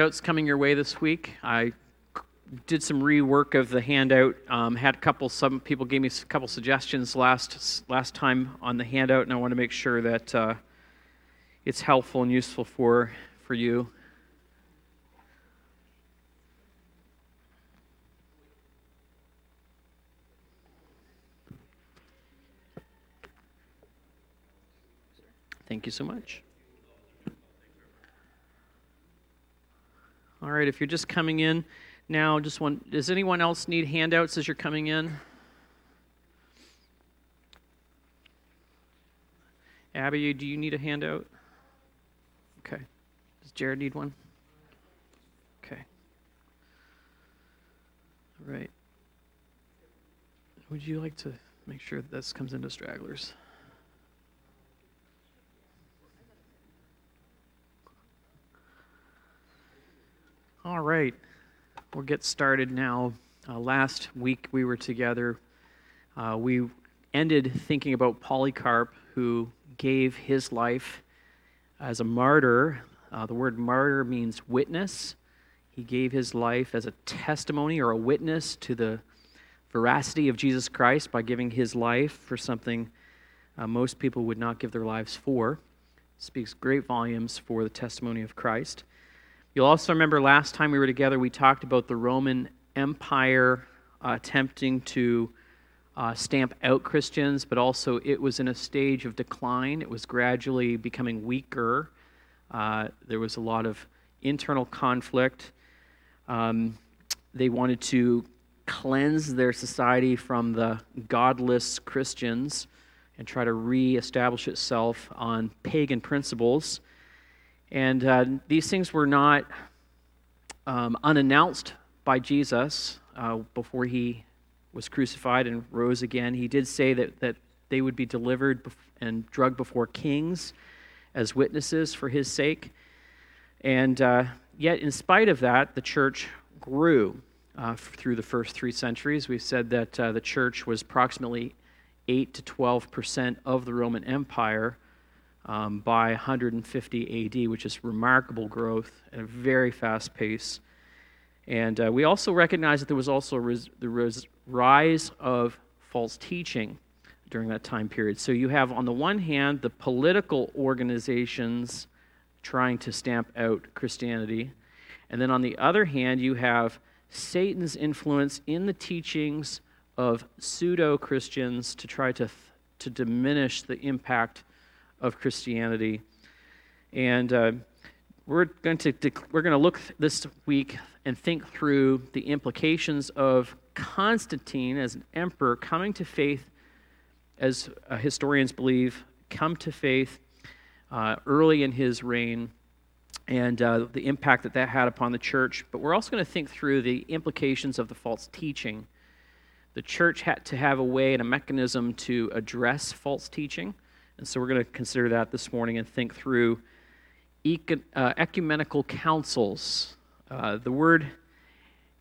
handouts coming your way this week. I did some rework of the handout. Um, had a couple. Some people gave me a couple suggestions last last time on the handout, and I want to make sure that uh, it's helpful and useful for for you. Thank you so much. All right, if you're just coming in now, just one, does anyone else need handouts as you're coming in? Abby, do you need a handout? Okay. Does Jared need one? Okay. All right. Would you like to make sure that this comes into stragglers? All right, we'll get started now. Uh, last week we were together. Uh, we ended thinking about Polycarp, who gave his life as a martyr. Uh, the word martyr means witness. He gave his life as a testimony or a witness to the veracity of Jesus Christ by giving his life for something uh, most people would not give their lives for. Speaks great volumes for the testimony of Christ. You'll also remember last time we were together, we talked about the Roman Empire uh, attempting to uh, stamp out Christians, but also it was in a stage of decline. It was gradually becoming weaker. Uh, there was a lot of internal conflict. Um, they wanted to cleanse their society from the godless Christians and try to re-establish itself on pagan principles. And uh, these things were not um, unannounced by Jesus uh, before he was crucified and rose again. He did say that, that they would be delivered and drugged before kings as witnesses for his sake. And uh, yet, in spite of that, the church grew uh, through the first three centuries. We've said that uh, the church was approximately 8 to 12 percent of the Roman Empire um, by 150 AD, which is remarkable growth at a very fast pace. And uh, we also recognize that there was also res- the res- rise of false teaching during that time period. So you have, on the one hand, the political organizations trying to stamp out Christianity. And then on the other hand, you have Satan's influence in the teachings of pseudo Christians to try to, to diminish the impact of Christianity. And uh, we're going to we're going to look this week and think through the implications of Constantine as an emperor coming to faith, as uh, historians believe, come to faith uh, early in his reign, and uh, the impact that that had upon the church. But we're also going to think through the implications of the false teaching. The church had to have a way and a mechanism to address false teaching. And so we're going to consider that this morning and think through uh, ecumenical councils. Uh, the word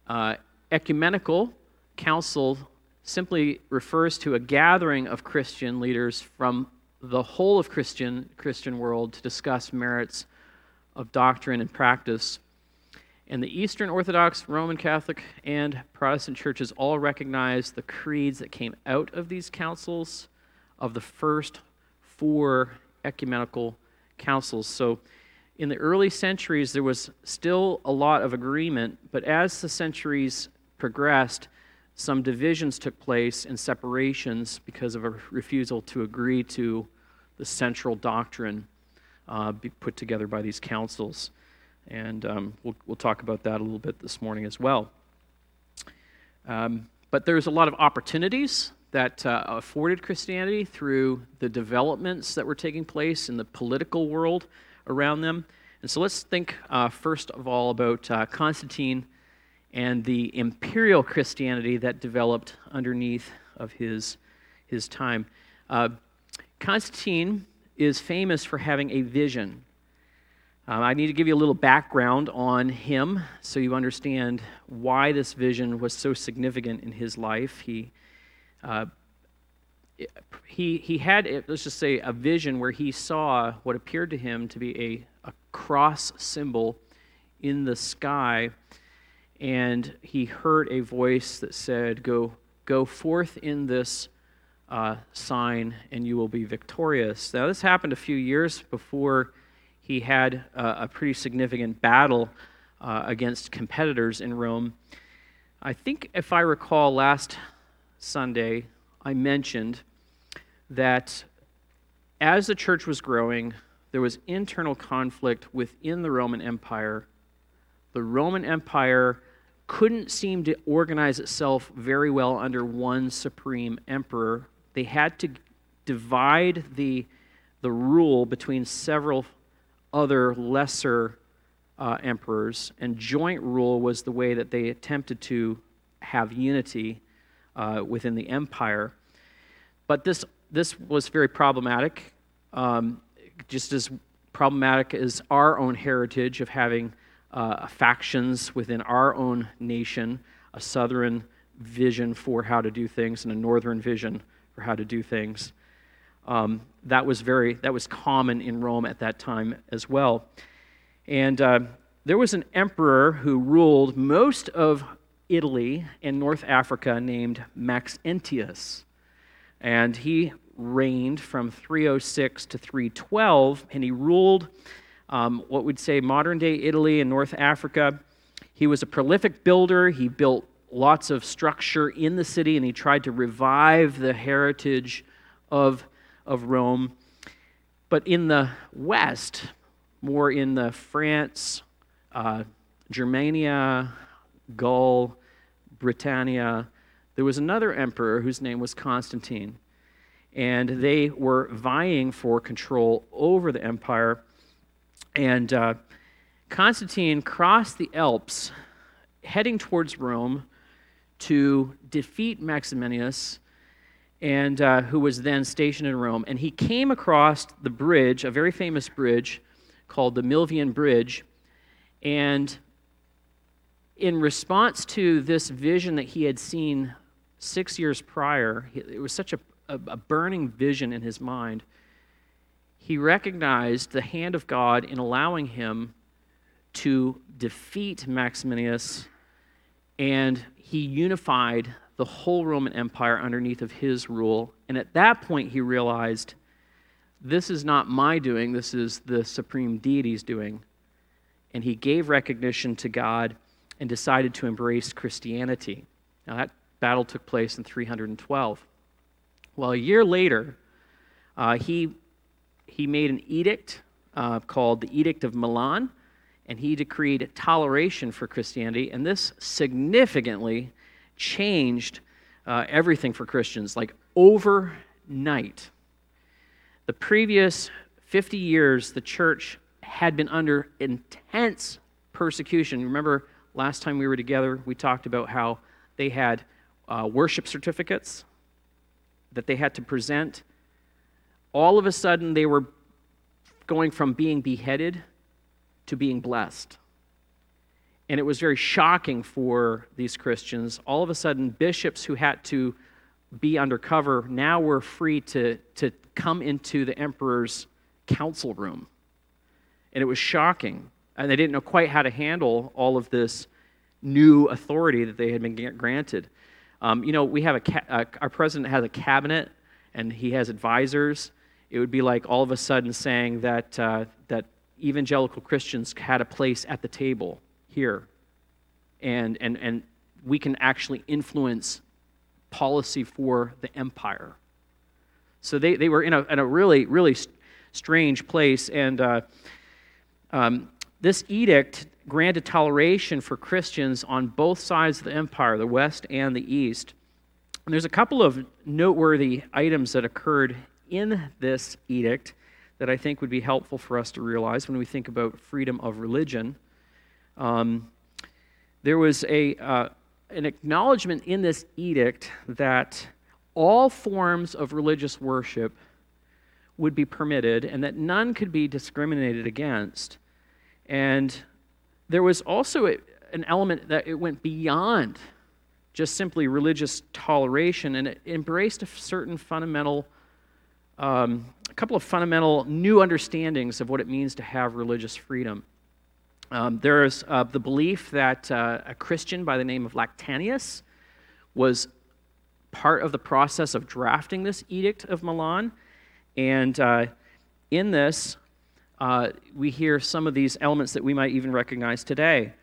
uh, ecumenical council simply refers to a gathering of Christian leaders from the whole of Christian Christian world to discuss merits of doctrine and practice. And the Eastern Orthodox, Roman Catholic, and Protestant churches all recognize the creeds that came out of these councils of the first four ecumenical councils. So in the early centuries, there was still a lot of agreement, but as the centuries progressed, some divisions took place and separations because of a refusal to agree to the central doctrine uh, put together by these councils. And um, we'll, we'll talk about that a little bit this morning as well. Um, but there's a lot of opportunities that uh, afforded Christianity through the developments that were taking place in the political world around them. And so let's think uh, first of all about uh, Constantine and the imperial Christianity that developed underneath of his, his time. Uh, Constantine is famous for having a vision. Um, I need to give you a little background on him so you understand why this vision was so significant in his life. He uh, he, he had, let's just say, a vision where he saw what appeared to him to be a, a cross symbol in the sky, and he heard a voice that said, Go, go forth in this uh, sign, and you will be victorious. Now, this happened a few years before he had uh, a pretty significant battle uh, against competitors in Rome. I think, if I recall, last Sunday I mentioned that as the church was growing, there was internal conflict within the Roman Empire. The Roman Empire couldn't seem to organize itself very well under one supreme emperor. They had to divide the, the rule between several other lesser uh, emperors, and joint rule was the way that they attempted to have unity uh, within the empire. But this, this was very problematic, um, just as problematic as our own heritage of having uh, factions within our own nation, a southern vision for how to do things and a northern vision for how to do things. Um, that was very that was common in Rome at that time as well. And uh, there was an emperor who ruled most of Italy and North Africa named Maxentius. And he reigned from 306 to 312, and he ruled um, what we'd say modern day Italy and North Africa. He was a prolific builder. He built lots of structure in the city, and he tried to revive the heritage of, of Rome. But in the West, more in the France, uh, Germania, Gaul, Britannia, there was another emperor whose name was Constantine. And they were vying for control over the empire. And uh, Constantine crossed the Alps, heading towards Rome to defeat Maximinus, and uh, who was then stationed in Rome. And he came across the bridge, a very famous bridge called the Milvian Bridge. And in response to this vision that he had seen six years prior, it was such a, a, burning vision in his mind. He recognized the hand of God in allowing him to defeat Maximinus, and he unified the whole Roman Empire underneath of his rule. And at that point, he realized this is not my doing, this is the supreme deity's doing. And he gave recognition to God and decided to embrace Christianity. Now, that battle took place in 312. Well, a year later, uh, he, he made an edict uh, called the Edict of Milan, and he decreed toleration for Christianity, and this significantly changed uh, everything for Christians, like overnight. The previous 50 years, the church had been under intense persecution. Remember, Last time we were together, we talked about how they had uh, worship certificates that they had to present. All of a sudden, they were going from being beheaded to being blessed. And it was very shocking for these Christians. All of a sudden, bishops who had to be undercover now were free to, to come into the emperor's council room. And it was shocking and they didn't know quite how to handle all of this new authority that they had been granted. Um, you know, we have a ca- uh, our president has a cabinet and he has advisors. It would be like all of a sudden saying that uh, that evangelical Christians had a place at the table here, and and and we can actually influence policy for the empire. So they, they were in a, in a really, really strange place. And uh, um, this edict granted toleration for Christians on both sides of the empire, the West and the East. And there's a couple of noteworthy items that occurred in this edict that I think would be helpful for us to realize when we think about freedom of religion. Um, there was a, uh, an acknowledgement in this edict that all forms of religious worship would be permitted and that none could be discriminated against. And there was also a, an element that it went beyond just simply religious toleration and it embraced a certain fundamental, um, a couple of fundamental new understandings of what it means to have religious freedom. Um, there's uh, the belief that uh, a Christian by the name of Lactantius was part of the process of drafting this Edict of Milan. And uh, in this, uh, we hear some of these elements that we might even recognize today,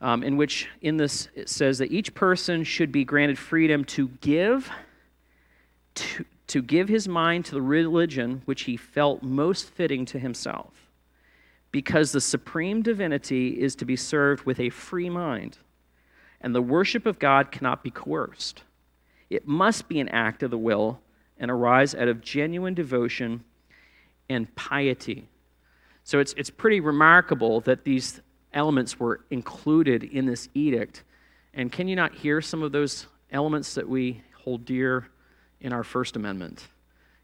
um, in which, in this, it says that each person should be granted freedom to give, to, to give his mind to the religion which he felt most fitting to himself, because the supreme divinity is to be served with a free mind, and the worship of God cannot be coerced. It must be an act of the will and arise out of genuine devotion and piety. So it's, it's pretty remarkable that these elements were included in this edict. And can you not hear some of those elements that we hold dear in our First Amendment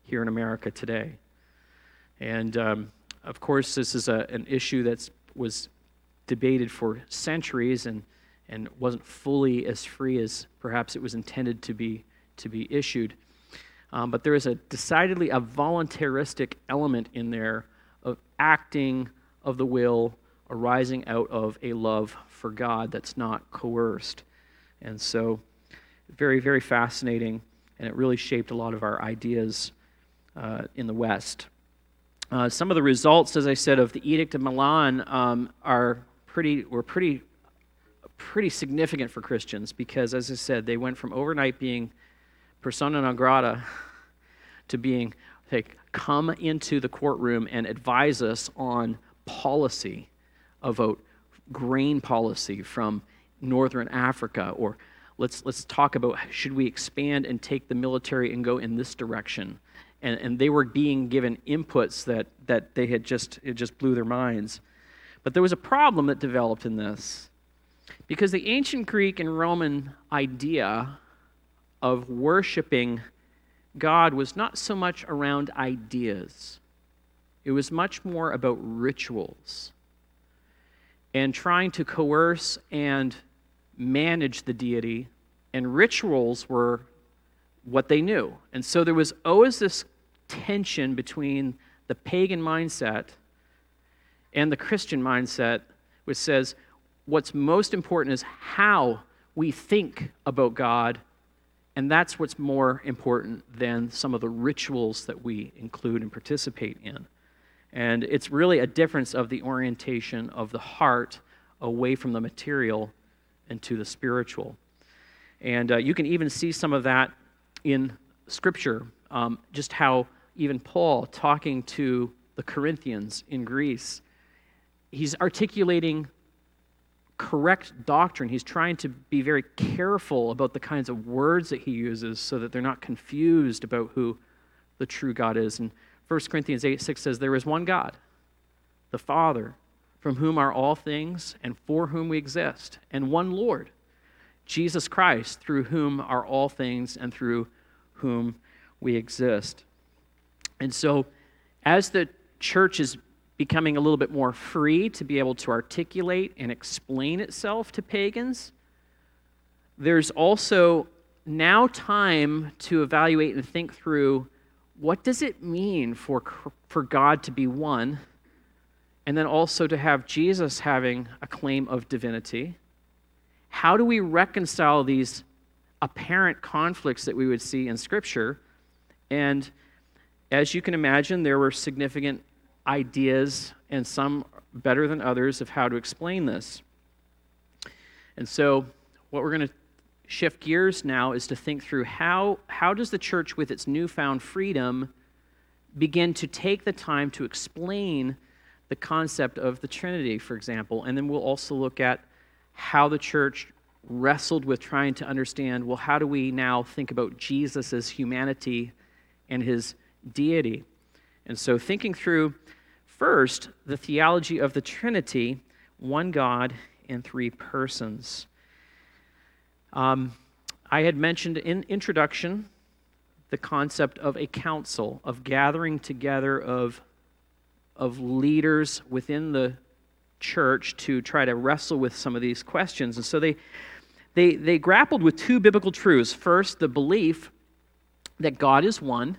here in America today? And um, of course, this is a, an issue that was debated for centuries and, and wasn't fully as free as perhaps it was intended to be, to be issued. Um, but there is a decidedly a voluntaristic element in there acting of the will arising out of a love for God that's not coerced. And so, very, very fascinating, and it really shaped a lot of our ideas uh, in the West. Uh, some of the results, as I said, of the Edict of Milan um, are pretty, were pretty, pretty significant for Christians because, as I said, they went from overnight being persona non grata to being like, come into the courtroom and advise us on policy about grain policy from northern Africa, or let's, let's talk about should we expand and take the military and go in this direction. And, and they were being given inputs that, that they had just, it just blew their minds. But there was a problem that developed in this. Because the ancient Greek and Roman idea of worshiping God was not so much around ideas, it was much more about rituals and trying to coerce and manage the deity, and rituals were what they knew. And so there was always this tension between the pagan mindset and the Christian mindset, which says what's most important is how we think about God and that's what's more important than some of the rituals that we include and participate in. And it's really a difference of the orientation of the heart away from the material and to the spiritual. And uh, you can even see some of that in Scripture, um, just how even Paul, talking to the Corinthians in Greece, he's articulating correct doctrine. He's trying to be very careful about the kinds of words that he uses so that they're not confused about who the true God is. And 1 Corinthians 8 6 says, There is one God, the Father, from whom are all things and for whom we exist, and one Lord, Jesus Christ, through whom are all things and through whom we exist. And so, as the church is becoming a little bit more free to be able to articulate and explain itself to pagans. There's also now time to evaluate and think through what does it mean for, for God to be one, and then also to have Jesus having a claim of divinity. How do we reconcile these apparent conflicts that we would see in Scripture? And as you can imagine, there were significant ideas, and some better than others, of how to explain this. And so, what we're going to shift gears now is to think through how, how does the church, with its newfound freedom, begin to take the time to explain the concept of the Trinity, for example. And then we'll also look at how the church wrestled with trying to understand well, how do we now think about Jesus' humanity and his deity? And so, thinking through First, the theology of the Trinity one God in three persons. Um, I had mentioned in introduction the concept of a council, of gathering together of, of leaders within the church to try to wrestle with some of these questions. And so they, they, they grappled with two biblical truths. First, the belief that God is one,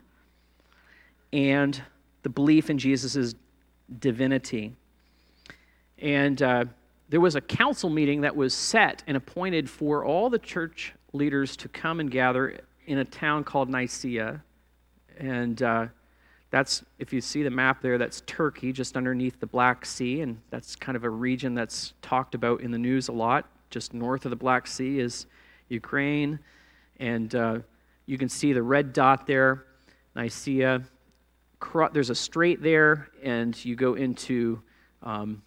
and the belief in Jesus' divinity. And uh, there was a council meeting that was set and appointed for all the church leaders to come and gather in a town called Nicaea. And uh, that's, if you see the map there, that's Turkey, just underneath the Black Sea. And that's kind of a region that's talked about in the news a lot. Just north of the Black Sea is Ukraine. And uh, you can see the red dot there, Nicaea. There's a strait there, and you go into um,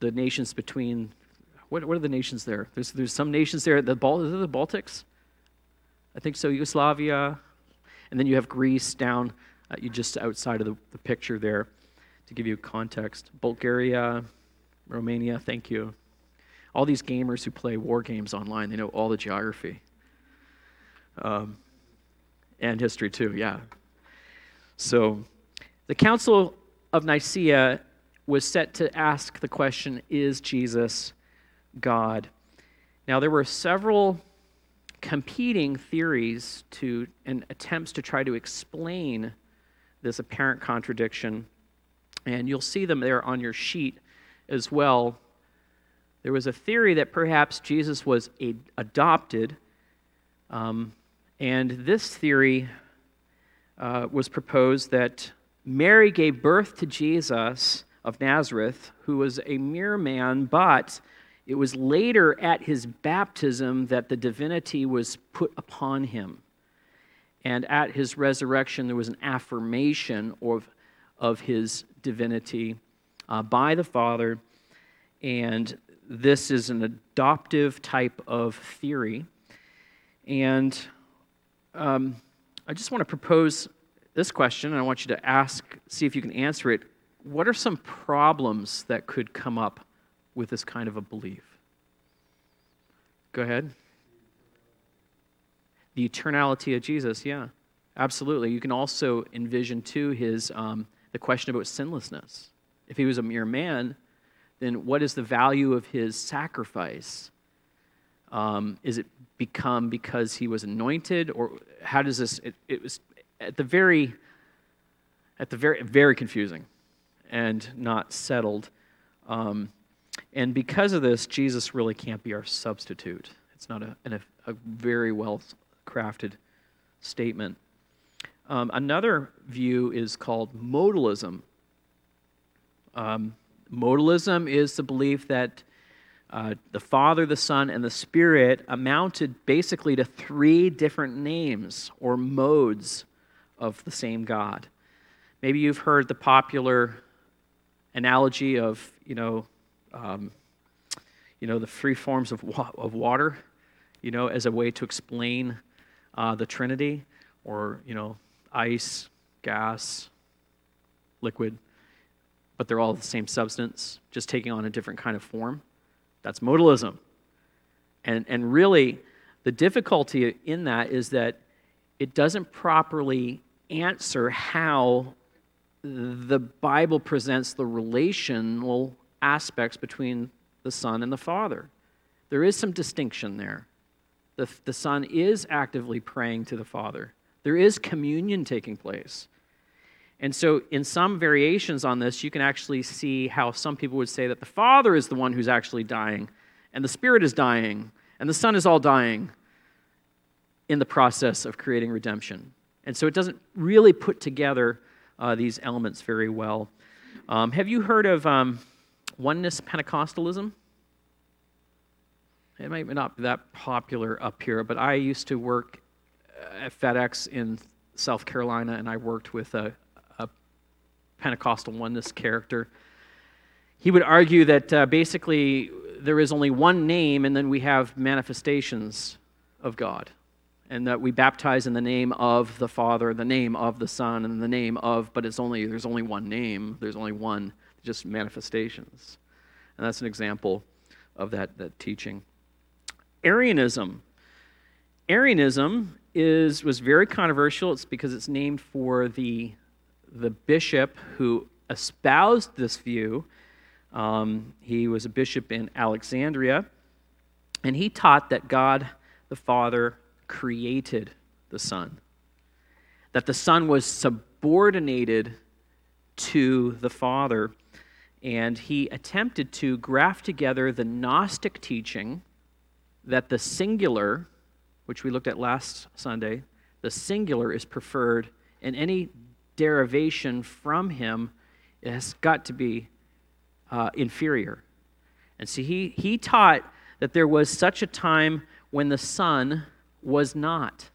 the nations between. What, what are the nations there? There's, there's some nations there. The, Bal- the Baltics? I think so. Yugoslavia. And then you have Greece down uh, you just outside of the, the picture there to give you context. Bulgaria, Romania, thank you. All these gamers who play war games online, they know all the geography. Um, and history too, yeah. So the Council of Nicaea was set to ask the question Is Jesus God? Now, there were several competing theories to and attempts to try to explain this apparent contradiction. And you'll see them there on your sheet as well. There was a theory that perhaps Jesus was a, adopted, um, and this theory uh, was proposed that Mary gave birth to Jesus of Nazareth, who was a mere man, but it was later at his baptism that the divinity was put upon him. And at his resurrection, there was an affirmation of, of his divinity uh, by the Father. And this is an adoptive type of theory. And um, I just want to propose this question, and I want you to ask, see if you can answer it. What are some problems that could come up with this kind of a belief? Go ahead. The eternality of Jesus, yeah, absolutely. You can also envision, too, his, um, the question about sinlessness. If he was a mere man, then what is the value of his sacrifice? Um, is it become because he was anointed, or how does this? It, it was at the very, at the very, very confusing, and not settled. Um, and because of this, Jesus really can't be our substitute. It's not a, a, a very well crafted statement. Um, another view is called modalism. Um, modalism is the belief that uh, the Father, the Son, and the Spirit amounted basically to three different names or modes of the same God. Maybe you've heard the popular analogy of, you know, um, you know, the three forms of, wa- of water, you know, as a way to explain uh, the Trinity, or, you know, ice, gas, liquid, but they're all the same substance, just taking on a different kind of form. That's modalism. And, and really, the difficulty in that is that it doesn't properly answer how the Bible presents the relational aspects between the Son and the Father. There is some distinction there. The, the Son is actively praying to the Father, there is communion taking place. And so, in some variations on this, you can actually see how some people would say that the Father is the one who's actually dying, and the Spirit is dying, and the Son is all dying in the process of creating redemption. And so, it doesn't really put together uh, these elements very well. Um, have you heard of um, oneness Pentecostalism? It might not be that popular up here, but I used to work at FedEx in South Carolina, and I worked with a Pentecostal oneness character. He would argue that uh, basically there is only one name, and then we have manifestations of God. And that we baptize in the name of the Father, the name of the Son, and the name of, but it's only, there's only one name, there's only one, just manifestations. And that's an example of that, that teaching. Arianism. Arianism is, was very controversial. It's because it's named for the, the bishop who espoused this view. Um, he was a bishop in Alexandria, and he taught that God the Father created the Son, that the Son was subordinated to the Father. and he attempted to graft together the Gnostic teaching that the singular, which we looked at last Sunday, the singular is preferred, in any derivation from him has got to be uh, inferior. And see, he, he taught that there was such a time when the Son was not.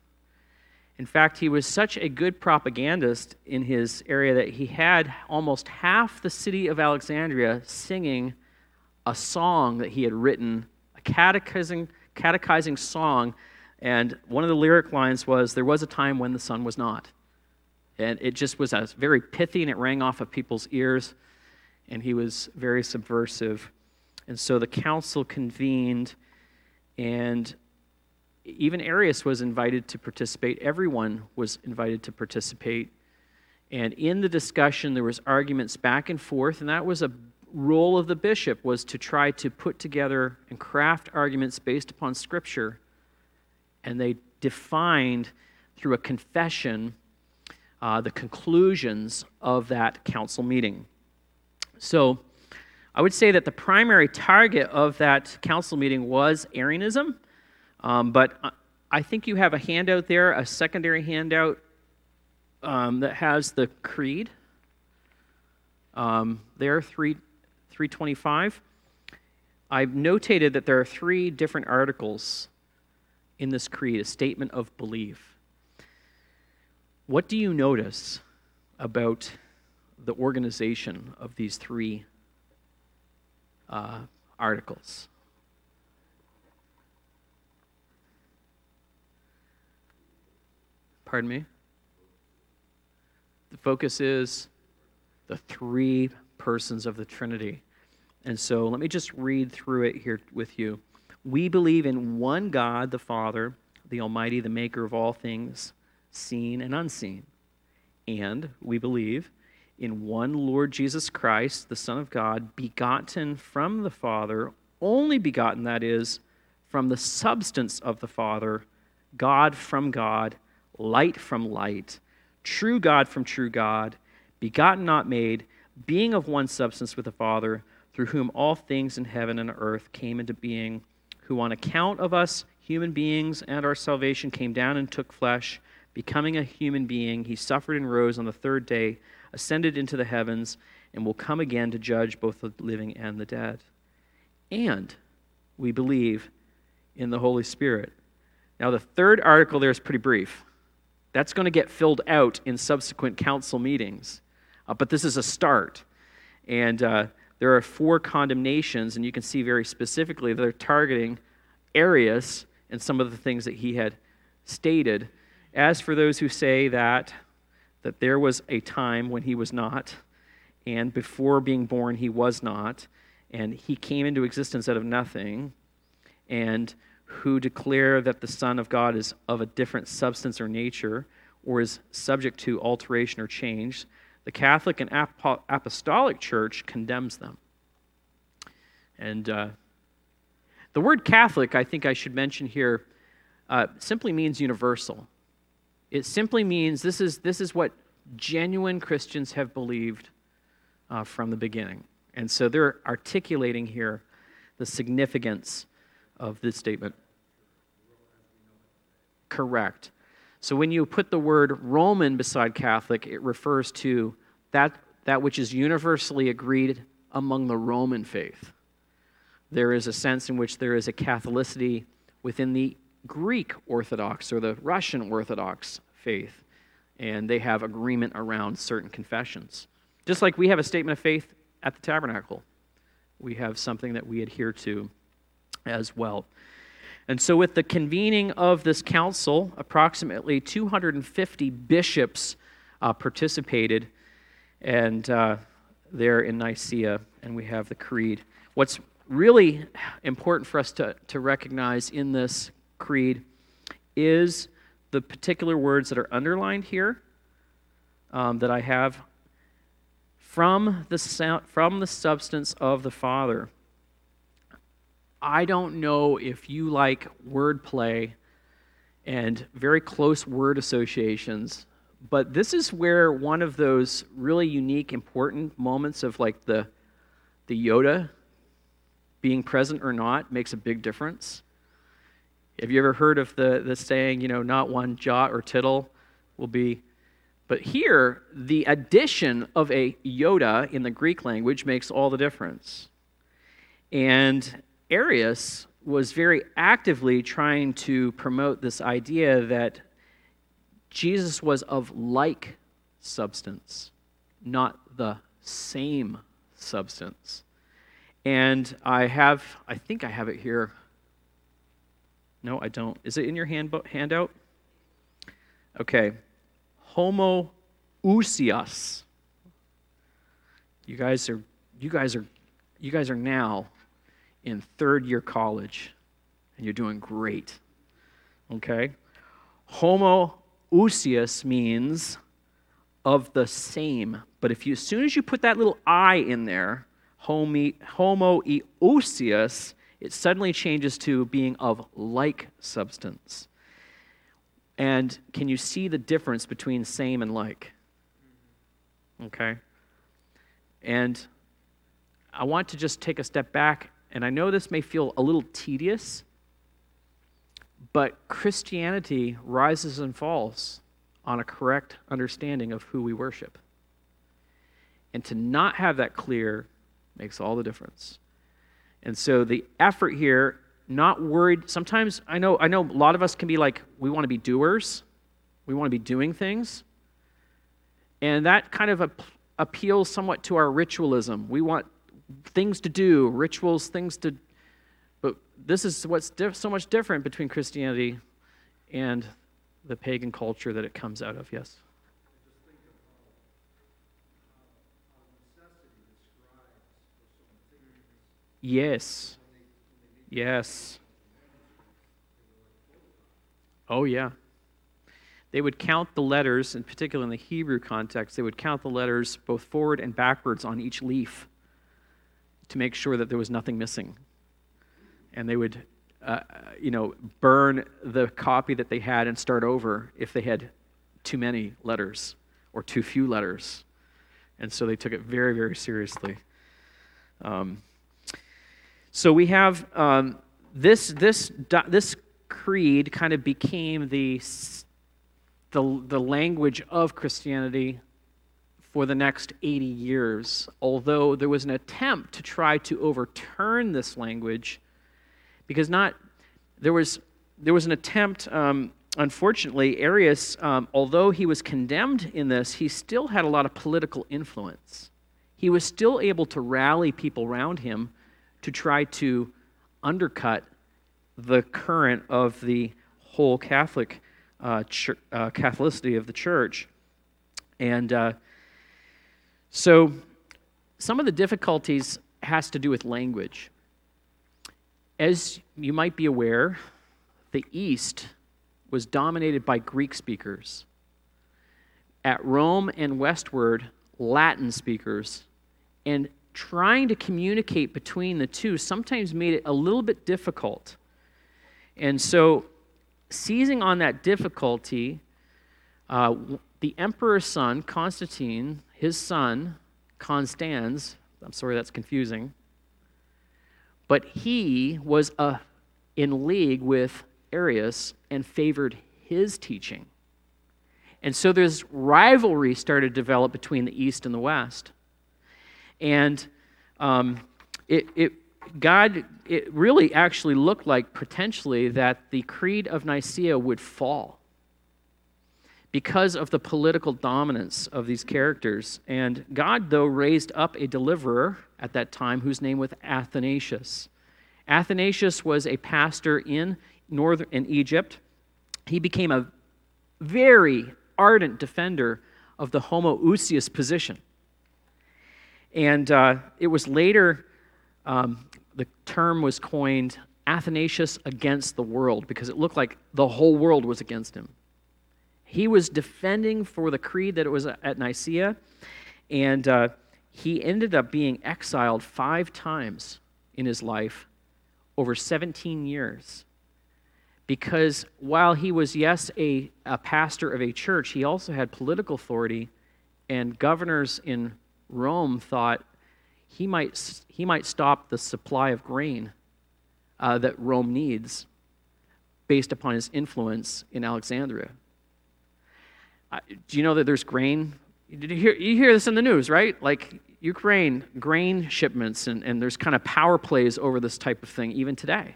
In fact, he was such a good propagandist in his area that he had almost half the city of Alexandria singing a song that he had written, a catechizing, catechizing song. And one of the lyric lines was, There was a time when the Son was not. And it just was a very pithy and it rang off of people's ears. And he was very subversive. And so the council convened, and even Arius was invited to participate. Everyone was invited to participate. And in the discussion, there was arguments back and forth, and that was a role of the bishop was to try to put together and craft arguments based upon Scripture. And they defined through a confession uh, the conclusions of that council meeting. So I would say that the primary target of that council meeting was Arianism, um, but I think you have a handout there, a secondary handout um, that has the creed. Um, there, 3, 325. I've notated that there are three different articles in this creed, a statement of belief. What do you notice about the organization of these three uh, articles? Pardon me? The focus is the three persons of the Trinity. And so let me just read through it here with you. We believe in one God, the Father, the Almighty, the maker of all things seen and unseen. And we believe in one Lord Jesus Christ, the Son of God, begotten from the Father, only begotten, that is, from the substance of the Father, God from God, light from light, true God from true God, begotten, not made, being of one substance with the Father, through whom all things in heaven and earth came into being, who on account of us, human beings, and our salvation came down and took flesh becoming a human being, he suffered and rose on the third day, ascended into the heavens, and will come again to judge both the living and the dead. And we believe in the Holy Spirit. Now, the third article there is pretty brief. That's going to get filled out in subsequent council meetings. Uh, but this is a start. And uh, there are four condemnations, and you can see very specifically they're targeting Arius and some of the things that he had stated as for those who say that, that there was a time when he was not, and before being born he was not, and he came into existence out of nothing, and who declare that the Son of God is of a different substance or nature, or is subject to alteration or change, the Catholic and Apostolic Church condemns them. And uh, the word Catholic, I think I should mention here, uh, simply means universal. It simply means this is, this is what genuine Christians have believed uh, from the beginning. And so they're articulating here the significance of this statement. Correct. So when you put the word Roman beside Catholic, it refers to that, that which is universally agreed among the Roman faith. There is a sense in which there is a Catholicity within the Greek Orthodox or the Russian Orthodox faith, and they have agreement around certain confessions. Just like we have a statement of faith at the tabernacle, we have something that we adhere to as well. And so, with the convening of this council, approximately 250 bishops uh, participated, and uh, there in Nicaea, and we have the creed. What's really important for us to, to recognize in this creed is the particular words that are underlined here um, that I have from the, from the substance of the Father. I don't know if you like wordplay and very close word associations, but this is where one of those really unique, important moments of like the the iota being present or not makes a big difference. Have you ever heard of the, the saying, you know, not one jot or tittle will be. But here, the addition of a iota in the Greek language makes all the difference. And Arius was very actively trying to promote this idea that Jesus was of like substance, not the same substance. And I have, I think I have it here. No, I don't. Is it in your handbook, handout? Okay. Homoousios. You guys are you guys are you guys are now in third year college and you're doing great. Okay? Homoousios means of the same. But if you as soon as you put that little I in there, homo homoiousios, it suddenly changes to being of like substance. And can you see the difference between same and like? Okay? And I want to just take a step back, and I know this may feel a little tedious, but Christianity rises and falls on a correct understanding of who we worship. And to not have that clear makes all the difference. And so the effort here, not worried. Sometimes I know I know a lot of us can be like we want to be doers. We want to be doing things. And that kind of appeals somewhat to our ritualism. We want things to do, rituals, things to but this is what's diff- so much different between Christianity and the pagan culture that it comes out of. Yes. Yes. Yes. Oh, yeah. They would count the letters, in particular in the Hebrew context, they would count the letters both forward and backwards on each leaf to make sure that there was nothing missing. And they would, uh, you know, burn the copy that they had and start over if they had too many letters or too few letters. And so they took it very, very seriously. Um, so we have um, this, this, this creed kind of became the, the, the language of Christianity for the next 80 years, although there was an attempt to try to overturn this language because not there was there was an attempt um, unfortunately arius um, although he was condemned in this he still had a lot of political influence. He was still able to rally people around him to try to undercut the current of the whole Catholic uh, ch- uh, Catholicity of the church. And uh, so some of the difficulties has to do with language. As you might be aware, the East was dominated by Greek speakers. At Rome and westward, Latin speakers. And trying to communicate between the two sometimes made it a little bit difficult. And so, seizing on that difficulty, uh, the emperor's son, Constantine, his son, Constans, I'm sorry that's confusing, but he was uh, in league with Arius and favored his teaching. And so there's rivalry started to develop between the East and the West. And um, it, it, God, it really actually looked like potentially that the Creed of Nicaea would fall because of the political dominance of these characters. And God, though, raised up a deliverer at that time whose name was Athanasius. Athanasius was a pastor in northern in Egypt. He became a very ardent defender of the homoousios position. And uh, it was later, um, the term was coined Athanasius against the world because it looked like the whole world was against him. He was defending for the creed that it was at Nicaea, and uh, he ended up being exiled five times in his life over 17 years. Because while he was, yes, a, a pastor of a church, he also had political authority, and governors in Rome thought he might, he might stop the supply of grain uh, that Rome needs based upon his influence in Alexandria. Uh, do you know that there's grain? Did you hear, you hear this in the news, right? Like Ukraine, grain shipments, and, and there's kind of power plays over this type of thing even today.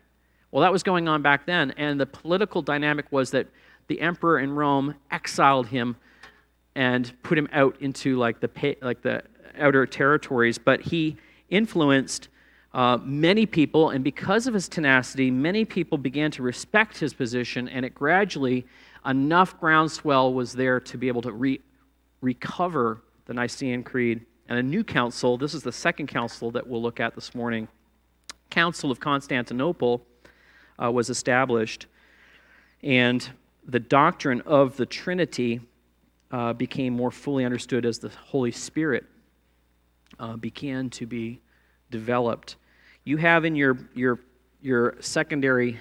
Well, that was going on back then, and the political dynamic was that the emperor in Rome exiled him and put him out into like the like the outer territories, but he influenced uh, many people, and because of his tenacity, many people began to respect his position, and it gradually, enough groundswell was there to be able to re- recover the Nicene Creed. And a new council, this is the second council that we'll look at this morning, Council of Constantinople, uh, was established. And the doctrine of the Trinity uh, became more fully understood as the Holy Spirit uh, began to be developed. You have in your, your, your secondary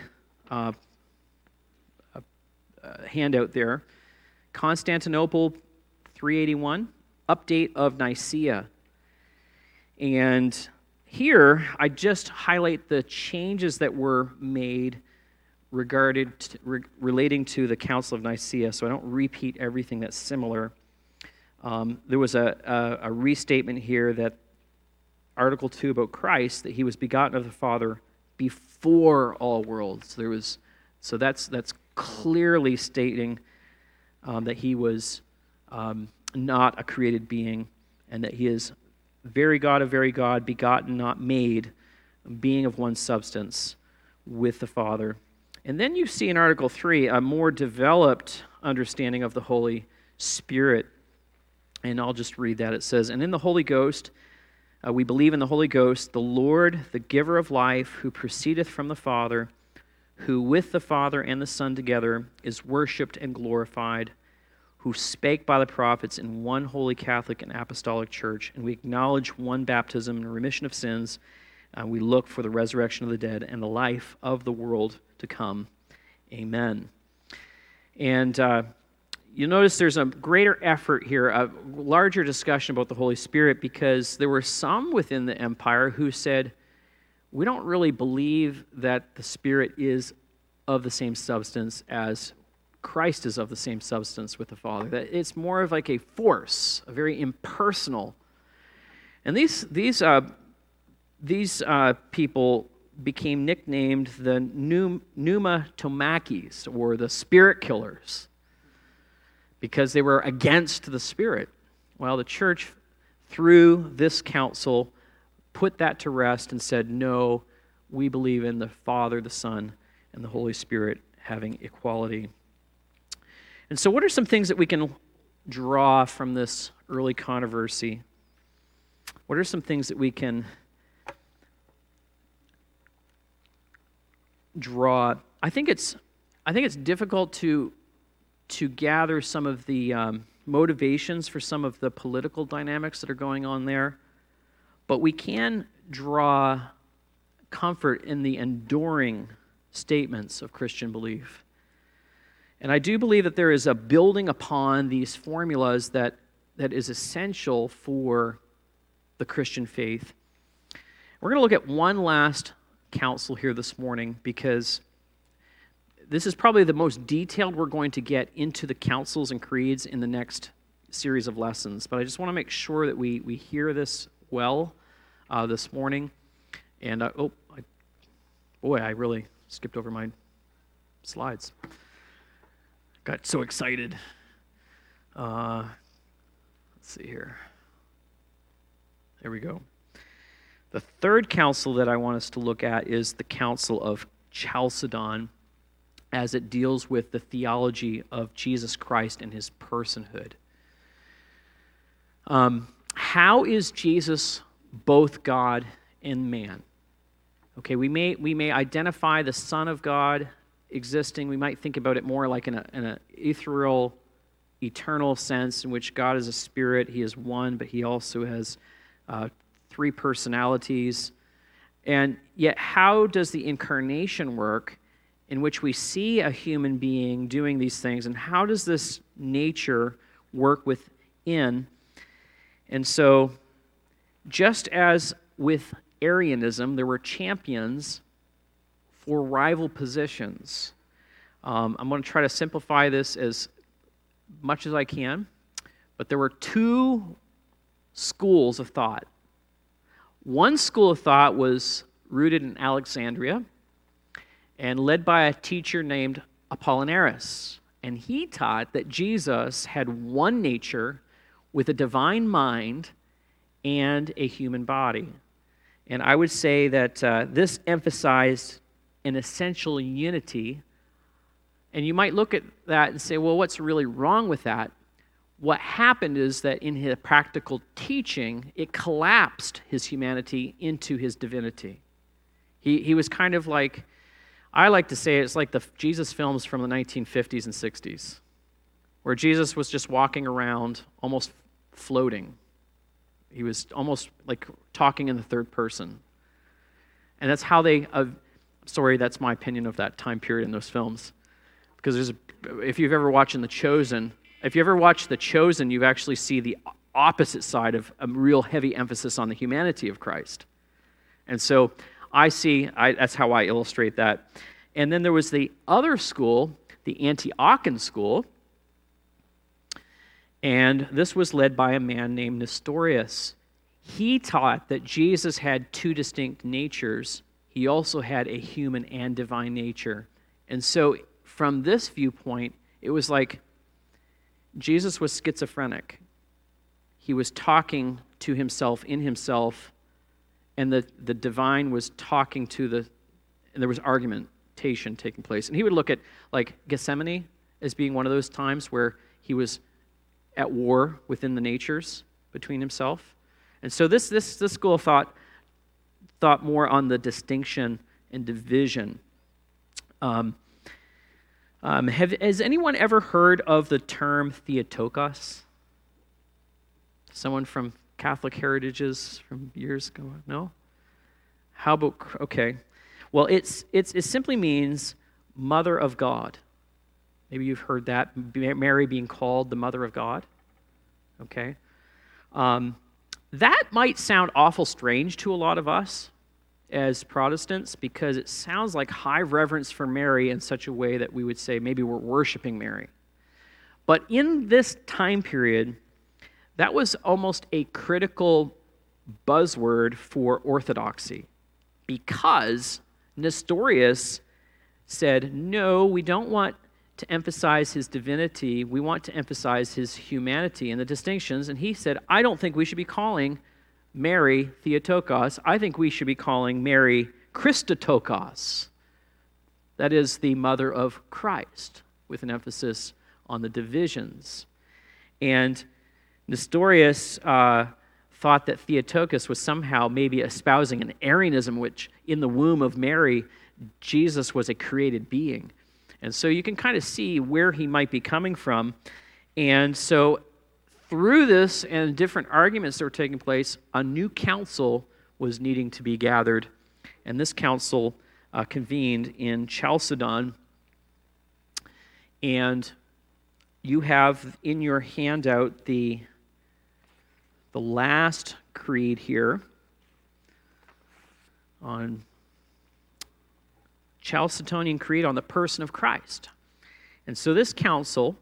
uh, uh, uh handout there Constantinople 381, update of Nicaea. And here, I just highlight the changes that were made regarded to, re, relating to the Council of Nicaea, so I don't repeat everything that's similar. Um, there was a, a, a, restatement here that Article 2 about Christ, that he was begotten of the Father before all worlds. There was, so that's, that's clearly stating um, that he was um, not a created being and that he is very God of very God, begotten, not made, being of one substance with the Father. And then you see in Article 3 a more developed understanding of the Holy Spirit. And I'll just read that. It says, And in the Holy Ghost, uh, we believe in the Holy Ghost, the Lord, the giver of life, who proceedeth from the Father, who with the Father and the Son together is worshiped and glorified, who spake by the prophets in one holy Catholic and Apostolic Church, and we acknowledge one baptism and remission of sins. Uh, we look for the resurrection of the dead and the life of the world to come. Amen. And uh, you'll notice there's a greater effort here, a larger discussion about the Holy Spirit, because there were some within the empire who said, we don't really believe that the Spirit is of the same substance as Christ is of the same substance with the Father. That it's more of like a force, a very impersonal. And these these uh, these uh, people became nicknamed the pneumatomachs, or the spirit killers, because they were against the Spirit. Well, the church, through this council, put that to rest and said, no, we believe in the Father, the Son, and the Holy Spirit having equality. And so, what are some things that we can draw from this early controversy? What are some things that we can draw. I think it's, I think it's difficult to, to gather some of the um, motivations for some of the political dynamics that are going on there, but we can draw comfort in the enduring statements of Christian belief. And I do believe that there is a building upon these formulas that, that is essential for the Christian faith. We're going to look at one last council here this morning because this is probably the most detailed we're going to get into the councils and creeds in the next series of lessons. But I just want to make sure that we, we hear this well uh, this morning. And uh, oh, I, boy, I really skipped over my slides. Got so excited. Uh, let's see here. There we go. The third council that I want us to look at is the Council of Chalcedon as it deals with the theology of Jesus Christ and his personhood. Um, how is Jesus both God and man? Okay, we may, we may identify the Son of God existing. We might think about it more like in an ethereal, eternal sense in which God is a spirit, he is one, but he also has uh, three personalities. And yet, how does the incarnation work in which we see a human being doing these things? And how does this nature work within? And so, just as with Arianism, there were champions for rival positions. Um, I'm going to try to simplify this as much as I can, but there were two schools of thought. One school of thought was rooted in Alexandria and led by a teacher named Apollinaris. And he taught that Jesus had one nature with a divine mind and a human body. And I would say that uh, this emphasized an essential unity. And you might look at that and say, well, what's really wrong with that? What happened is that in his practical teaching, it collapsed his humanity into his divinity. He, he was kind of like, I like to say it's like the Jesus films from the 1950s and 60s, where Jesus was just walking around almost floating. He was almost like talking in the third person. And that's how they, uh, sorry, that's my opinion of that time period in those films. Because there's, if you've ever watched The Chosen, if you ever watch The Chosen, you actually see the opposite side of a real heavy emphasis on the humanity of Christ. And so I see, I, that's how I illustrate that. And then there was the other school, the Antiochian school, and this was led by a man named Nestorius. He taught that Jesus had two distinct natures. He also had a human and divine nature. And so, from this viewpoint, it was like Jesus was schizophrenic. He was talking to himself in himself, and the, the divine was talking to the, and there was argumentation taking place. And he would look at like Gethsemane as being one of those times where he was at war within the natures between himself. And so this, this, this school of thought thought more on the distinction and division. Um, um, have, has anyone ever heard of the term Theotokos? Someone from Catholic heritages from years ago? No? How about, okay. Well, it's, it's, it simply means mother of God. Maybe you've heard that. Mary being called the mother of God. Okay? Um, that might sound awful strange to a lot of us as Protestants because it sounds like high reverence for Mary in such a way that we would say maybe we're worshiping Mary. But in this time period, that was almost a critical buzzword for orthodoxy because Nestorius said, no, we don't want to emphasize his divinity, we want to emphasize his humanity and the distinctions. And he said, I don't think we should be calling Mary Theotokos. I think we should be calling Mary Christotokos. That is the mother of Christ, with an emphasis on the divisions. And Nestorius uh, thought that Theotokos was somehow maybe espousing an Arianism, which in the womb of Mary, Jesus was a created being. And so you can kind of see where he might be coming from. And so through this and different arguments that were taking place, a new council was needing to be gathered. And this council uh, convened in Chalcedon. And you have in your handout the, the last creed here on Chalcedonian Creed on the person of Christ. And so this council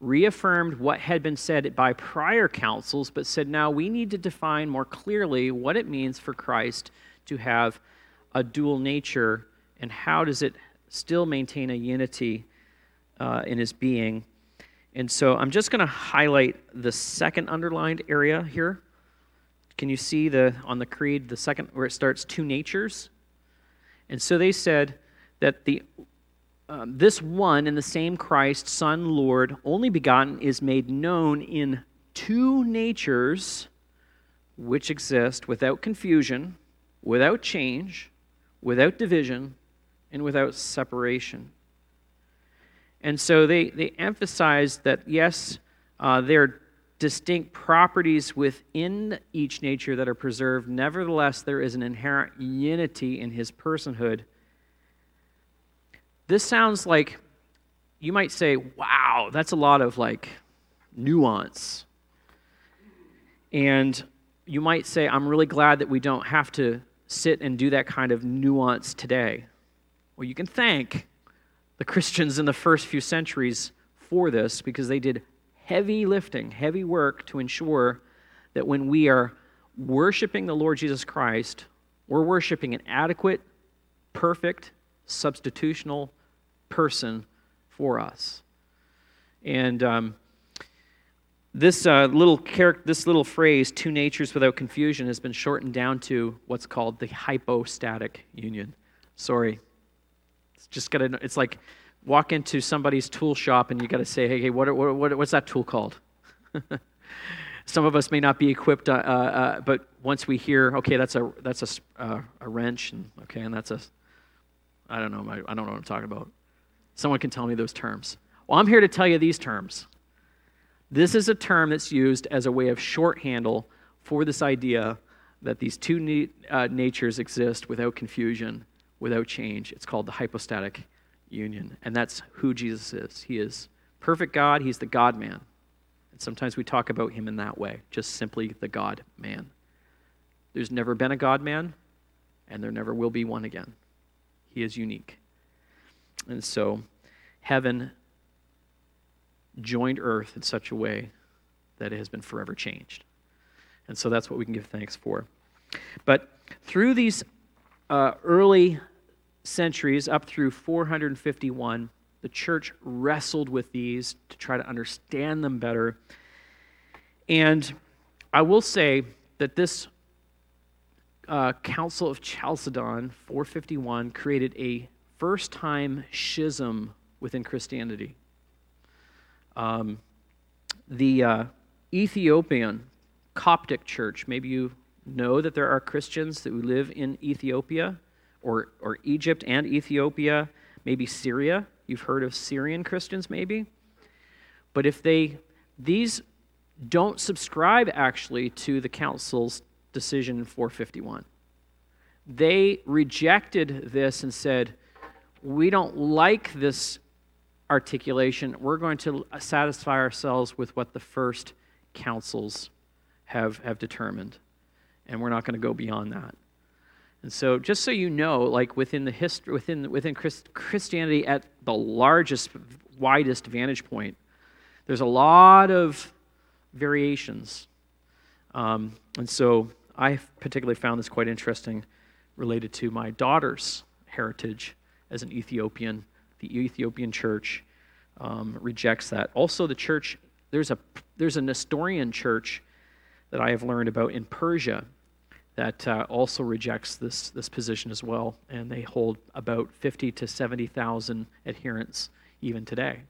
reaffirmed what had been said by prior councils, but said now we need to define more clearly what it means for Christ to have a dual nature and how does it still maintain a unity uh, in his being. And so I'm just going to highlight the second underlined area here. Can you see the on the creed the second where it starts two natures? And so they said that the um, this one and the same Christ, Son, Lord, only begotten, is made known in two natures which exist without confusion, without change, without division, and without separation. And so they, they emphasize that, yes, uh, there are distinct properties within each nature that are preserved. Nevertheless, there is an inherent unity in his personhood this sounds like you might say, wow, that's a lot of like nuance. And you might say, I'm really glad that we don't have to sit and do that kind of nuance today. Well, you can thank the Christians in the first few centuries for this because they did heavy lifting, heavy work to ensure that when we are worshiping the Lord Jesus Christ, we're worshiping an adequate, perfect, substitutional person for us. And um, this uh, little char- this little phrase, two natures without confusion, has been shortened down to what's called the hypostatic union. Sorry, just got to. It's like walk into somebody's tool shop and you got to say, hey, hey, what, what, what, what's that tool called? Some of us may not be equipped, uh, uh, but once we hear, okay, that's a that's a, uh, a wrench, and okay, and that's a, I don't know, I don't know what I'm talking about. Someone can tell me those terms. Well, I'm here to tell you these terms. This is a term that's used as a way of shorthandle for this idea that these two uh, natures exist without confusion, without change. It's called the hypostatic union. And that's who Jesus is. He is perfect God, He's the God man. And sometimes we talk about Him in that way, just simply the God man. There's never been a God man, and there never will be one again. He is unique. And so, heaven joined earth in such a way that it has been forever changed. And so that's what we can give thanks for. But through these uh, early centuries, up through 451, the church wrestled with these to try to understand them better. And I will say that this uh, Council of Chalcedon, 451, created a first time schism within Christianity. Um, the uh, Ethiopian Coptic Church, maybe you know that there are Christians that live in Ethiopia or, or Egypt and Ethiopia, maybe Syria. You've heard of Syrian Christians, maybe. But if they, these don't subscribe actually to the council's decision in 451. They rejected this and said, We don't like this articulation, we're going to satisfy ourselves with what the first councils have, have determined. And we're not going to go beyond that. And so, just so you know, like within the history, within, within Christ, Christianity at the largest, widest vantage point, there's a lot of variations. Um, and so, I particularly found this quite interesting related to my daughter's heritage as an Ethiopian the Ethiopian church um, rejects that. Also, the church, there's a, there's a Nestorian church that I have learned about in Persia that uh, also rejects this, this position as well, and they hold about 50 to 70,000 adherents even today.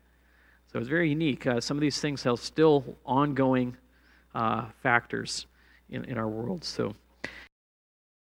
So it's very unique. Uh, some of these things have still ongoing uh, factors in, in our world. So